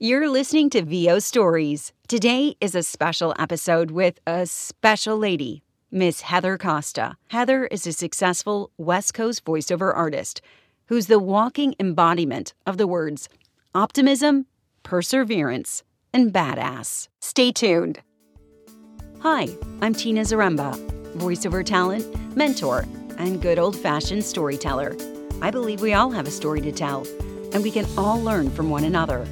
You're listening to VO Stories. Today is a special episode with a special lady, Miss Heather Costa. Heather is a successful West Coast voiceover artist who's the walking embodiment of the words optimism, perseverance, and badass. Stay tuned. Hi, I'm Tina Zaremba, voiceover talent, mentor, and good old fashioned storyteller. I believe we all have a story to tell, and we can all learn from one another.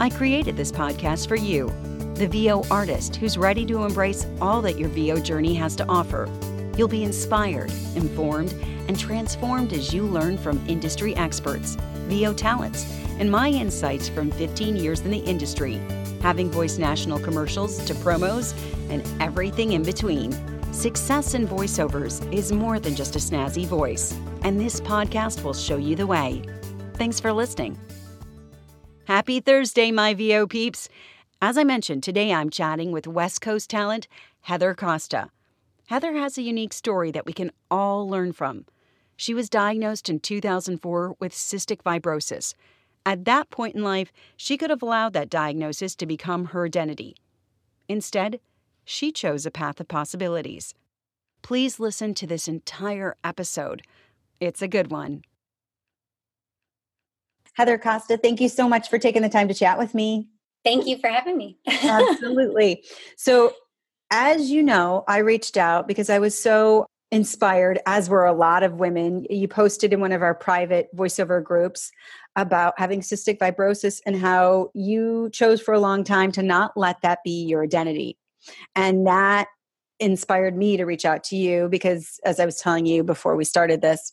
I created this podcast for you, the VO artist who's ready to embrace all that your VO journey has to offer. You'll be inspired, informed, and transformed as you learn from industry experts, VO talents, and my insights from 15 years in the industry, having voiced national commercials to promos and everything in between. Success in voiceovers is more than just a snazzy voice, and this podcast will show you the way. Thanks for listening. Happy Thursday, my VO peeps. As I mentioned, today I'm chatting with West Coast talent Heather Costa. Heather has a unique story that we can all learn from. She was diagnosed in 2004 with cystic fibrosis. At that point in life, she could have allowed that diagnosis to become her identity. Instead, she chose a path of possibilities. Please listen to this entire episode. It's a good one. Heather Costa, thank you so much for taking the time to chat with me. Thank you for having me. Absolutely. So, as you know, I reached out because I was so inspired, as were a lot of women. You posted in one of our private voiceover groups about having cystic fibrosis and how you chose for a long time to not let that be your identity. And that inspired me to reach out to you because, as I was telling you before we started this,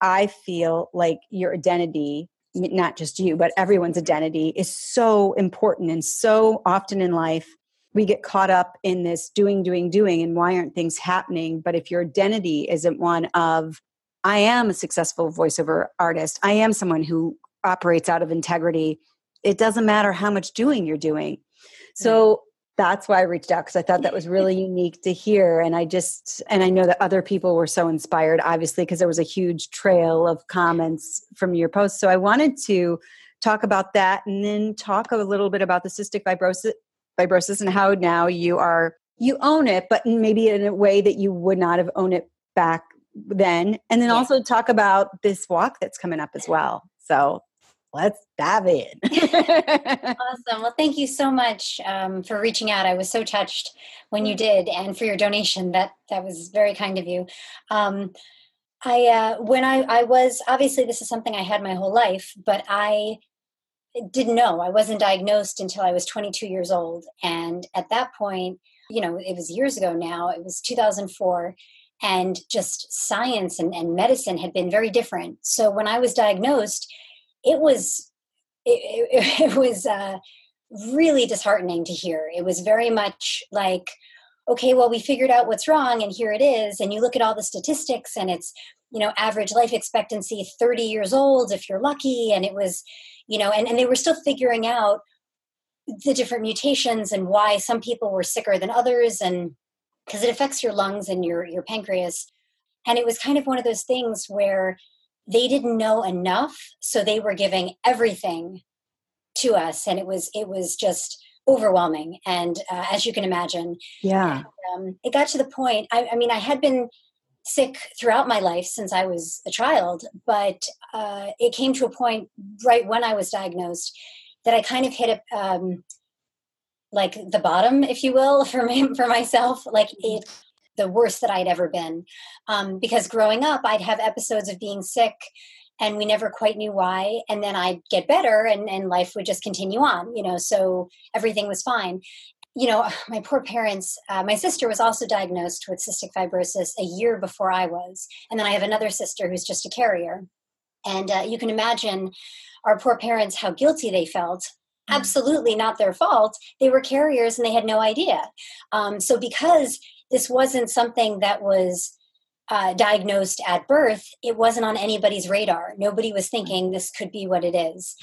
I feel like your identity not just you, but everyone's identity is so important. And so often in life, we get caught up in this doing, doing, doing, and why aren't things happening? But if your identity isn't one of, I am a successful voiceover artist, I am someone who operates out of integrity, it doesn't matter how much doing you're doing. So that's why I reached out because I thought that was really unique to hear. And I just, and I know that other people were so inspired, obviously, because there was a huge trail of comments from your post. So I wanted to talk about that and then talk a little bit about the cystic fibrosis, fibrosis and how now you are, you own it, but maybe in a way that you would not have owned it back then. And then yeah. also talk about this walk that's coming up as well. So let's dive in. awesome. Well, thank you so much um, for reaching out. I was so touched when you did, and for your donation. That that was very kind of you. Um, I uh, when I I was obviously this is something I had my whole life, but I didn't know. I wasn't diagnosed until I was 22 years old, and at that point, you know, it was years ago now. It was 2004 and just science and, and medicine had been very different. So when I was diagnosed, it was it, it, it was uh, really disheartening to hear. It was very much like, okay, well, we figured out what's wrong, and here it is. And you look at all the statistics, and it's you know average life expectancy 30 years old if you're lucky and it was you know and, and they were still figuring out the different mutations and why some people were sicker than others and because it affects your lungs and your your pancreas and it was kind of one of those things where they didn't know enough so they were giving everything to us and it was it was just overwhelming. And uh, as you can imagine yeah. and, um, it got to the point I, I, mean i had been sick throughout my life since i was a child but uh, it came to a point right when i was diagnosed that i kind of hit a um, like the bottom if you will for me for myself. Like it the worst that I'd ever been. Um, because growing up, I'd have episodes of being sick and we never quite knew why. And then I'd get better and, and life would just continue on, you know, so everything was fine. You know, my poor parents, uh, my sister was also diagnosed with cystic fibrosis a year before I was. And then I have another sister who's just a carrier. And uh, you can imagine our poor parents how guilty they felt mm. absolutely not their fault. They were carriers and they had no idea. Um, so, because this wasn't something that was uh, diagnosed at birth, it wasn't on anybody's radar. Nobody was thinking this could be what it is.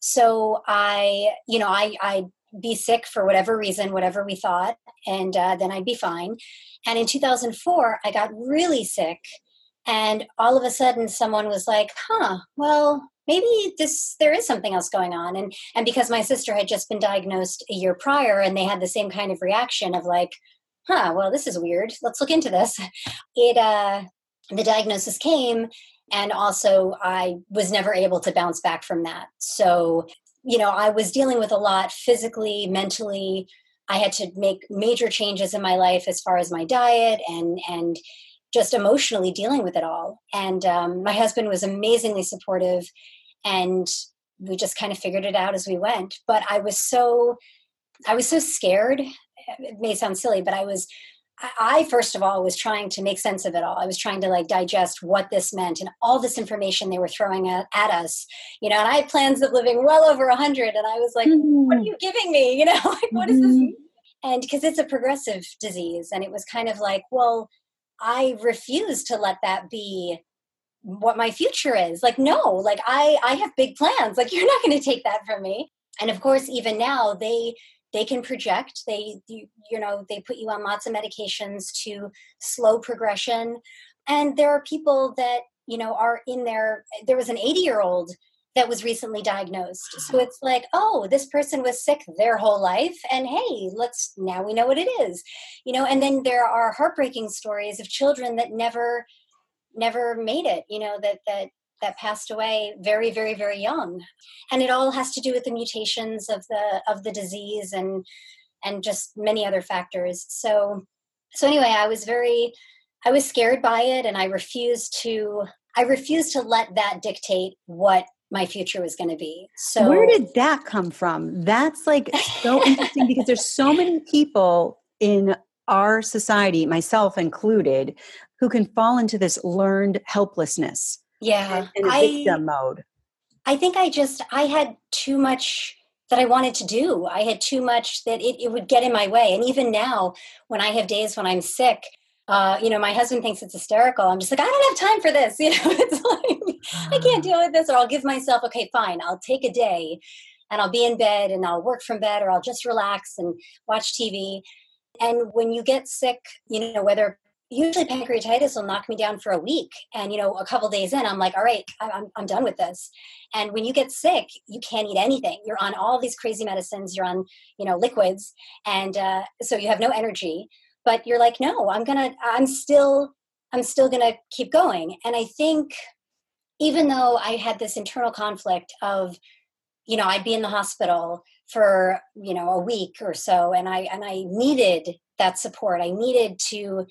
So I, you know, I, I'd be sick for whatever reason, whatever we thought, and uh, then I'd be fine. And in 2004, I got really sick. And all of a sudden, someone was like, huh, well, maybe this there is something else going on and and because my sister had just been diagnosed a year prior and they had the same kind of reaction of like huh well this is weird. Let's look into this. It uh the diagnosis came and also i was never able to bounce back from that. So you know i was dealing with a lot physically mentally. I had to make major changes in my life as far as my diet and and just emotionally dealing with it all. And um, my husband was amazingly supportive and we just kind of figured it out as we went. But i was so i was so scared it may sound silly but i was I first of all was trying to make sense of it all. I was trying to like digest what this meant and all this information they were throwing at, at us, you know. And I had plans of living well over a hundred, and I was like, mm-hmm. "What are mm-hmm. you giving me?" You know, like what is this? Mm-hmm. And because it's a progressive disease, and it was kind of like, well, I refuse to let that be what my future is. Like, no, like I I have big plans. Like, you're not going to take that from me. And of course, even now they they can project they you, you know they put you on lots of medications to slow progression. And there are people that you know are in there there was an 80 year old that was recently diagnosed. So mm-hmm. it's like oh this person was sick their whole life and hey let's now we know what it is. You know and then there are heartbreaking stories of children that never never made it you know that that that passed away very very very young. And it all has to do with the mutations of the of the disease and and just many other factors. So so anyway i was very i was scared by it and i refused to i refused to let that dictate what my future was going to be. So where did that come from? That's like so interesting because there's so many people in our society myself included who can fall into this learned helplessness yeah in a victim I, mode i think i just i had too much that i wanted to do i had too much that it, it would get in my way and even now when i have days when i'm sick uh, you know, my husband thinks it's hysterical. I'm just like, I don't have time for this. You know, it's like, I can't ah. deal with this. Or I'll give myself, okay, fine, I'll take a day and I'll be in bed and I'll work from bed or I'll just relax and watch TV. And when you get sick, you know, whether usually pancreatitis will knock me down for a week. And you know a couple days in i'm like all right I'm, I'm done with this. And when you get sick you can't eat anything. You're on all these crazy medicines. You're on you know liquids. And uh, so you have no energy. But you're like no i'm gonna i'm still i'm still gonna keep going. And i think even though i had this internal conflict of you know i'd be in the hospital for you know a week or so and i and i needed that support. I needed to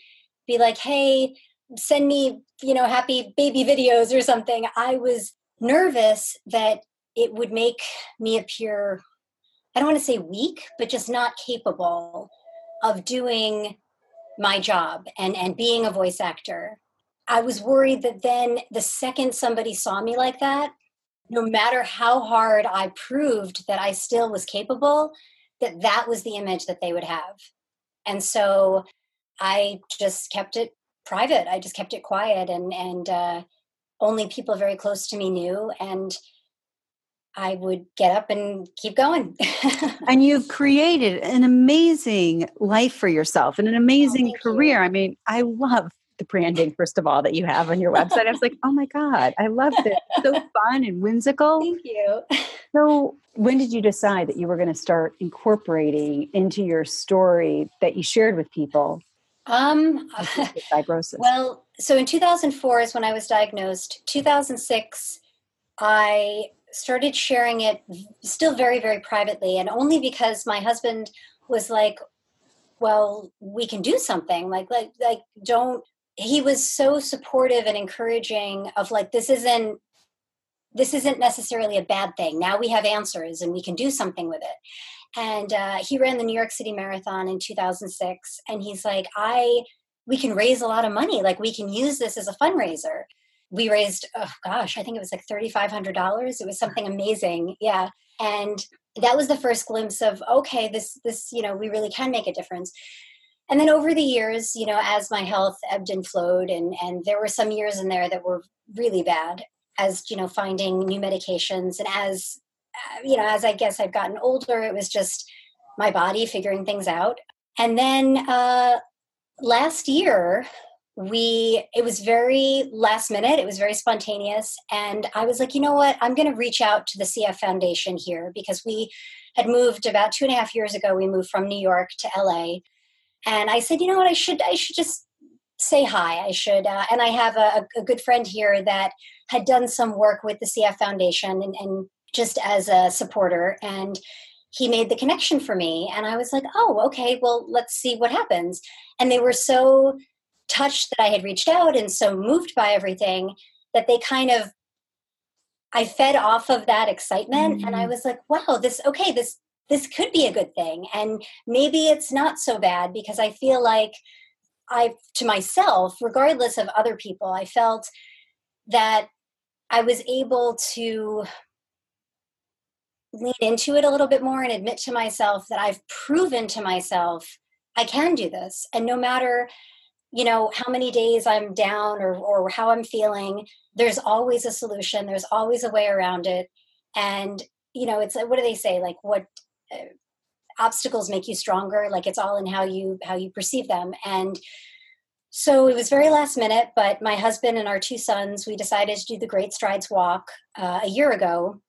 be like, hey, send me, you know, happy baby videos or something. I was nervous that it would make me appear, I don't want to say weak, but just not capable of doing my job and, and being a voice actor. I was worried that then the second somebody saw me like that, no matter how hard I proved that I still was capable, that that was the image that they would have. And so I just kept it private. I just kept it quiet, and and uh, only people very close to me knew. And I would get up and keep going. and you've created an amazing life for yourself and an oh, amazing oh, career. You. I mean, I love the branding, first of all, that you have on your website. I was like, oh my God, I love it. It's so fun and whimsical. Thank you. So, when did you decide that you were going to start incorporating into your story that you shared with people um, fibrosis. Well, so in 2004 is when I was diagnosed. 2006, I started sharing it still very, very privately, and only because my husband was like, "Well, we can do something." Like, like, like, don't. He was so supportive and encouraging of like, this isn't this isn't necessarily a bad thing. Now we have answers and we can do something with it and uh, he ran the New York City Marathon in 2006. And he's like, I, we can raise a lot of money. Like we can use this as a fundraiser. We raised, oh gosh, I think it was like $3,500. It was something amazing. Yeah. And that was the first glimpse of, okay, this, this, you know, we really can make a difference. And then over the years, you know, as my health ebbed and flowed, and, and there were some years in there that were really bad, as, you know, finding new medications and as you know, as I guess I've gotten older, it was just my body figuring things out. And then uh, last year, we it was very last minute it was very spontaneous and i was like you know what? I'm going to reach out to the cf foundation here because we had moved about two and a half years ago we moved from new york to la and i said you know what? I should i should just say hi. I should uh, and i have a, a, good friend here that had done some work with the cf foundation and, and just as a supporter and he made the connection for me and i was like oh okay well let's see what happens and they were so touched that I had reached out and so moved by everything that they kind of I fed off of that excitement mm-hmm. and I mm. was like, wow, this okay, this this could be a good thing. And maybe it's not so bad because I feel like I to myself, regardless of other people, I felt that I was able to lean into it a little bit more and admit to myself that I've proven to myself I can do this. And no matter you know how many days i'm down or or how i'm feeling there's always a solution. There's always a way around it. And you know it's what do they say? Like what uh, obstacles make you stronger. Like it's all in how you how you perceive them. And so it was very last minute but my husband and our two sons we decided to do the great strides walk uh, a year ago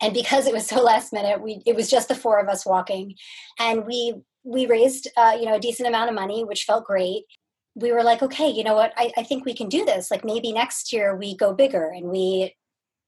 and because it was so last minute we it was just the four of us walking and we we raised uh, you know a decent amount of money which felt great we were like, okay, you know what? I, I think we can do this. Like maybe next year we go bigger and we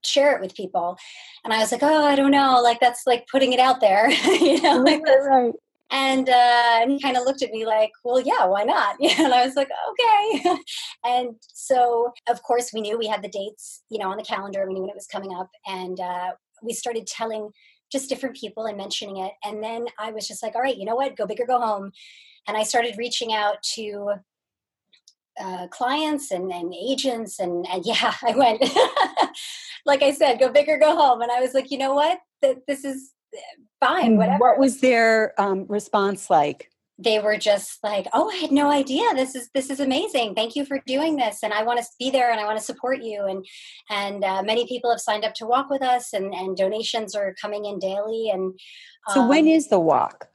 share it with people. And I was like, oh, I don't know. Like that's like putting it out there, you know? Like right. And, uh, and he kind of looked at me like, well, yeah, why not? Yeah, and I was like, okay. and so, of course, we knew we had the dates, you know, on the calendar. We knew when it was coming up. And uh, we started telling just different people and mentioning it. And then I was just like, all right, you know what? Go big or go home. And I started reaching out to uh, clients and, and agents and, and yeah i went like i said go big or go home and i was like you know what Th- this is eh, fine whatever what was their um, response like they were just like oh i had no idea this is this is amazing thank you for doing this and i want to be there and i want to support you and and uh, many people have signed up to walk with us and and donations are coming in daily and um, so when um, the walk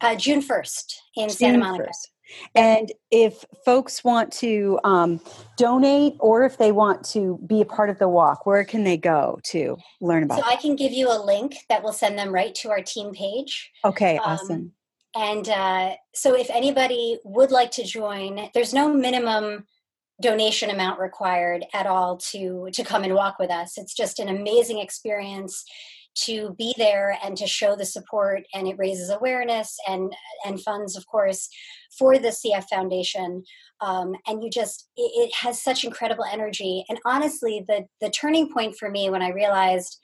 uh, june 1st in june santa monica 1st. And if folks want to um, donate or if they want to be a part of the walk, where can they go to learn about? So I can give you a link that will send them right to our team page. Okay, um, awesome. And uh, so if anybody would like to join, there's no minimum donation amount required at all to to come and walk with us. It's just an amazing experience to be there and to show the support and it raises awareness and and funds of course for the cf foundation um, and you just it, it, has such incredible energy and honestly the the turning point for me when i realized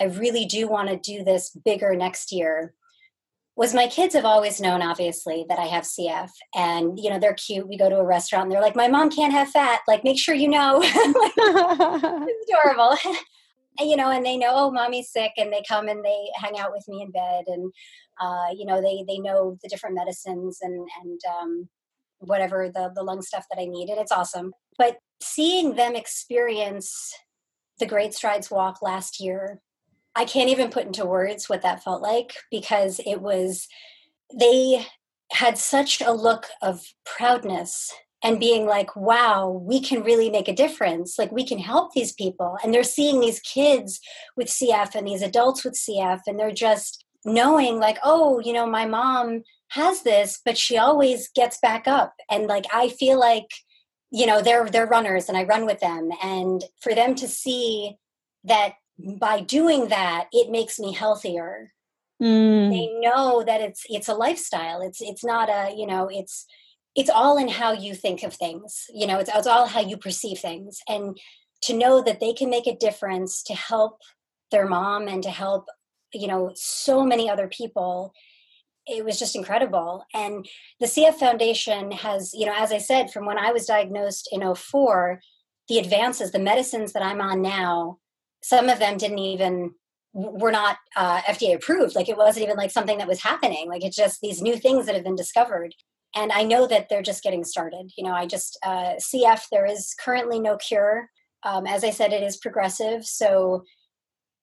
i really do want to do this bigger next year was my kids have always known obviously that i have cf and you know they're cute. We go to a restaurant and they're like my mom can't have fat. Like make sure you know. It's adorable. You know, and they know, oh, mommy's sick, and they come and they hang out with me in bed, and uh, you know, they they know the different medicines and and um, whatever the the lung stuff that I need, and it's awesome. But seeing them experience the Great Strides Walk last year, I can't even put into words what that felt like because it was they had such a look of proudness and being like, wow, we can really make a difference. Like, we can help these people. And they're seeing these kids with CF and these adults with CF, and they're just knowing, like, oh, you know, my mom has this, but she always gets back up. And like, I feel like, you know, they're they're runners and I run with them. And for them to see that by doing that, it makes me healthier. Mm. They know that it's it's a lifestyle. It's it's not a, you know, it's it's all in how you think of things you know it's, it's all how you perceive things and to know that they can make a difference to help their mom and to help you know so many other people it was just incredible and the cf foundation has you know as i said from when i was diagnosed in 04 the advances the medicines that i'm on now some of them didn't even were not uh, fda approved like it wasn't even like something that was happening like it's just these new things that have been discovered and I know that they're just getting started. You know, I just uh, CF. There is currently no cure. Um, as I said, it is progressive, so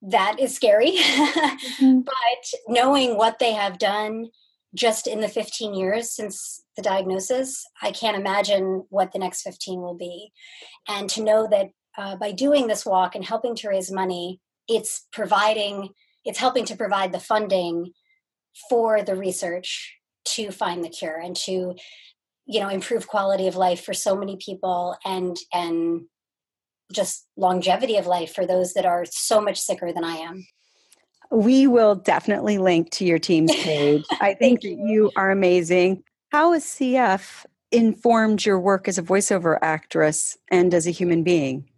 that is scary. mm-hmm. But knowing what they have done just in the 15 years since the diagnosis, I can't imagine what the next 15 will be. And to know that uh, by doing this walk and helping to raise money, it's providing, it's helping to provide the funding for the research to find the cure and to, you know, improve quality of life for so many people and and just longevity of life for those that are so much sicker than I am. We will definitely link to your team's page. I think you. you are amazing. How has CF informed your work as a voiceover actress and as a human being?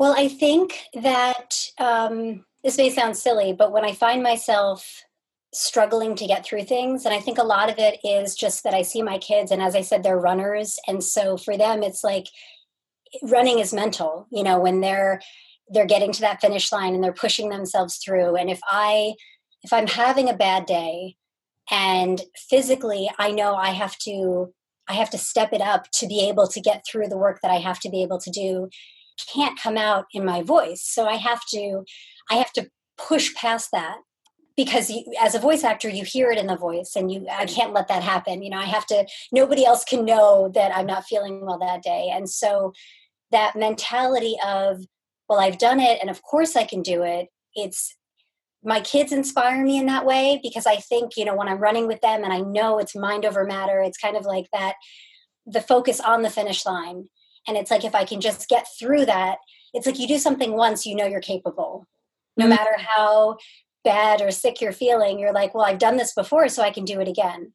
Well, I think that um, this may sound silly, but when I find myself struggling to get through things, and I think a lot of it is just that I see my kids, and as I said, they're runners. And so for them, it's like running is mental, you know, when they're they're getting to that finish line and they're pushing themselves through and if i if i'm having a bad day and physically i know i have to i have to step it up to be able to get through the work that i have to be able to do can't come out in my voice so i have to i have to push past that because you, as a voice actor you hear it in the voice and you i can't let that happen you know i have to nobody else can know that i'm not feeling well that day and so that mentality of well, I've done it and of course I can do it. It's my kids inspire me in that way because I think, you know, when I'm running with them and I know it's mind over matter, it's kind of like that the focus on the finish line. And it's like if I can just get through that, it's like you do something once, you know you're capable. No mm-hmm. matter how bad or sick you're feeling, you're like, well, I've done this before, so I can do it again.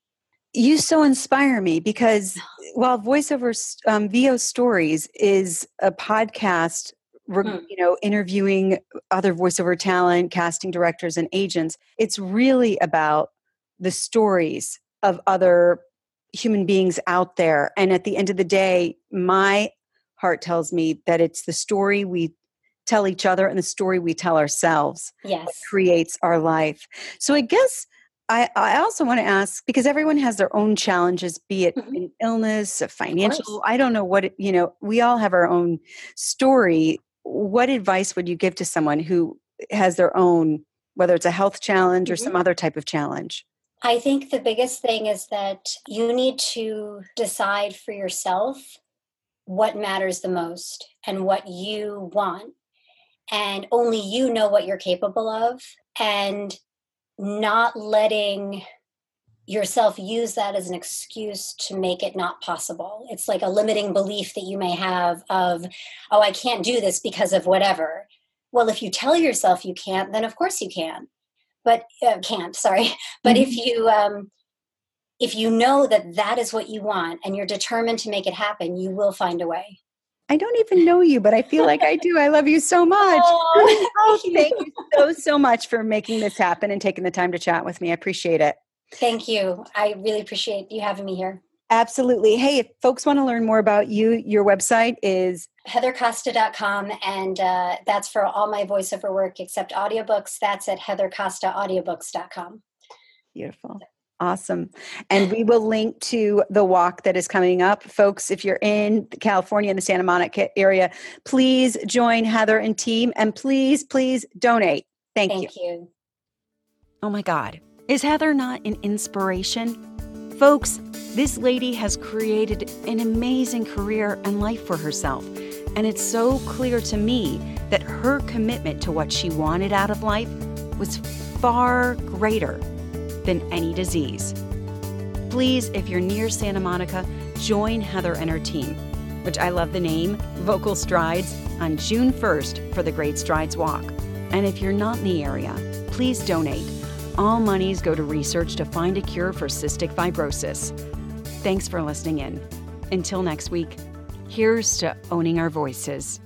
You so inspire me because while voiceover um, VO Stories is a podcast mm. you know interviewing other voiceover talent casting directors and agents it's really about the stories of other human beings out there and at the end of the day my heart tells me that it's the story we tell each other and the story we tell ourselves yes. creates our life. So i guess I, I also want to ask because everyone has their own challenges, be it mm-hmm. an illness, a financial, I don't know what, it, you know, we all have our own story. What advice would you give to someone who has their own whether it's a health challenge or mm-hmm. some other type of challenge? I think the biggest thing is that you need to decide for yourself what matters the most and what you want and only you know what you're capable of and not letting yourself use that as an excuse to make it not possible. It's like a limiting belief that you may have of, oh, I can't do this because of whatever. Well, if you tell yourself you can't, then of course you can. But uh, can't, sorry. But mm-hmm. if you um, if you know that that is what you want and you're determined to make it happen, you will find a way. I don't even know you, but I feel like I do. I love you so much. Oh, oh thank you so, so much for making this happen and taking the time to chat with me. I appreciate it. Thank you. I really appreciate you having me here. Absolutely. Hey, if folks want to learn more about you, your website is heathercosta.com, and uh, that's for all my voiceover work except audiobooks. That's at heathercostaaudiobooks.com. Beautiful. Awesome. And we will link to the walk that is coming up. Folks, if you're in California in the Santa Monica area, please join Heather and team and please, please donate. Thank, Thank you. you. Oh my God. Is Heather not an inspiration? Folks, this lady has created an amazing career and life for herself. And it's so clear to me that her commitment to what she wanted out of life was far greater than any disease. Please, if you're near Santa Monica, join Heather and her team, which I love the name, Vocal Strides, on June 1st for the Great Strides Walk. And if you're not in the area, please donate all monies go to research to find a cure for cystic fibrosis. Thanks for listening in. Until next week, here's to owning our voices.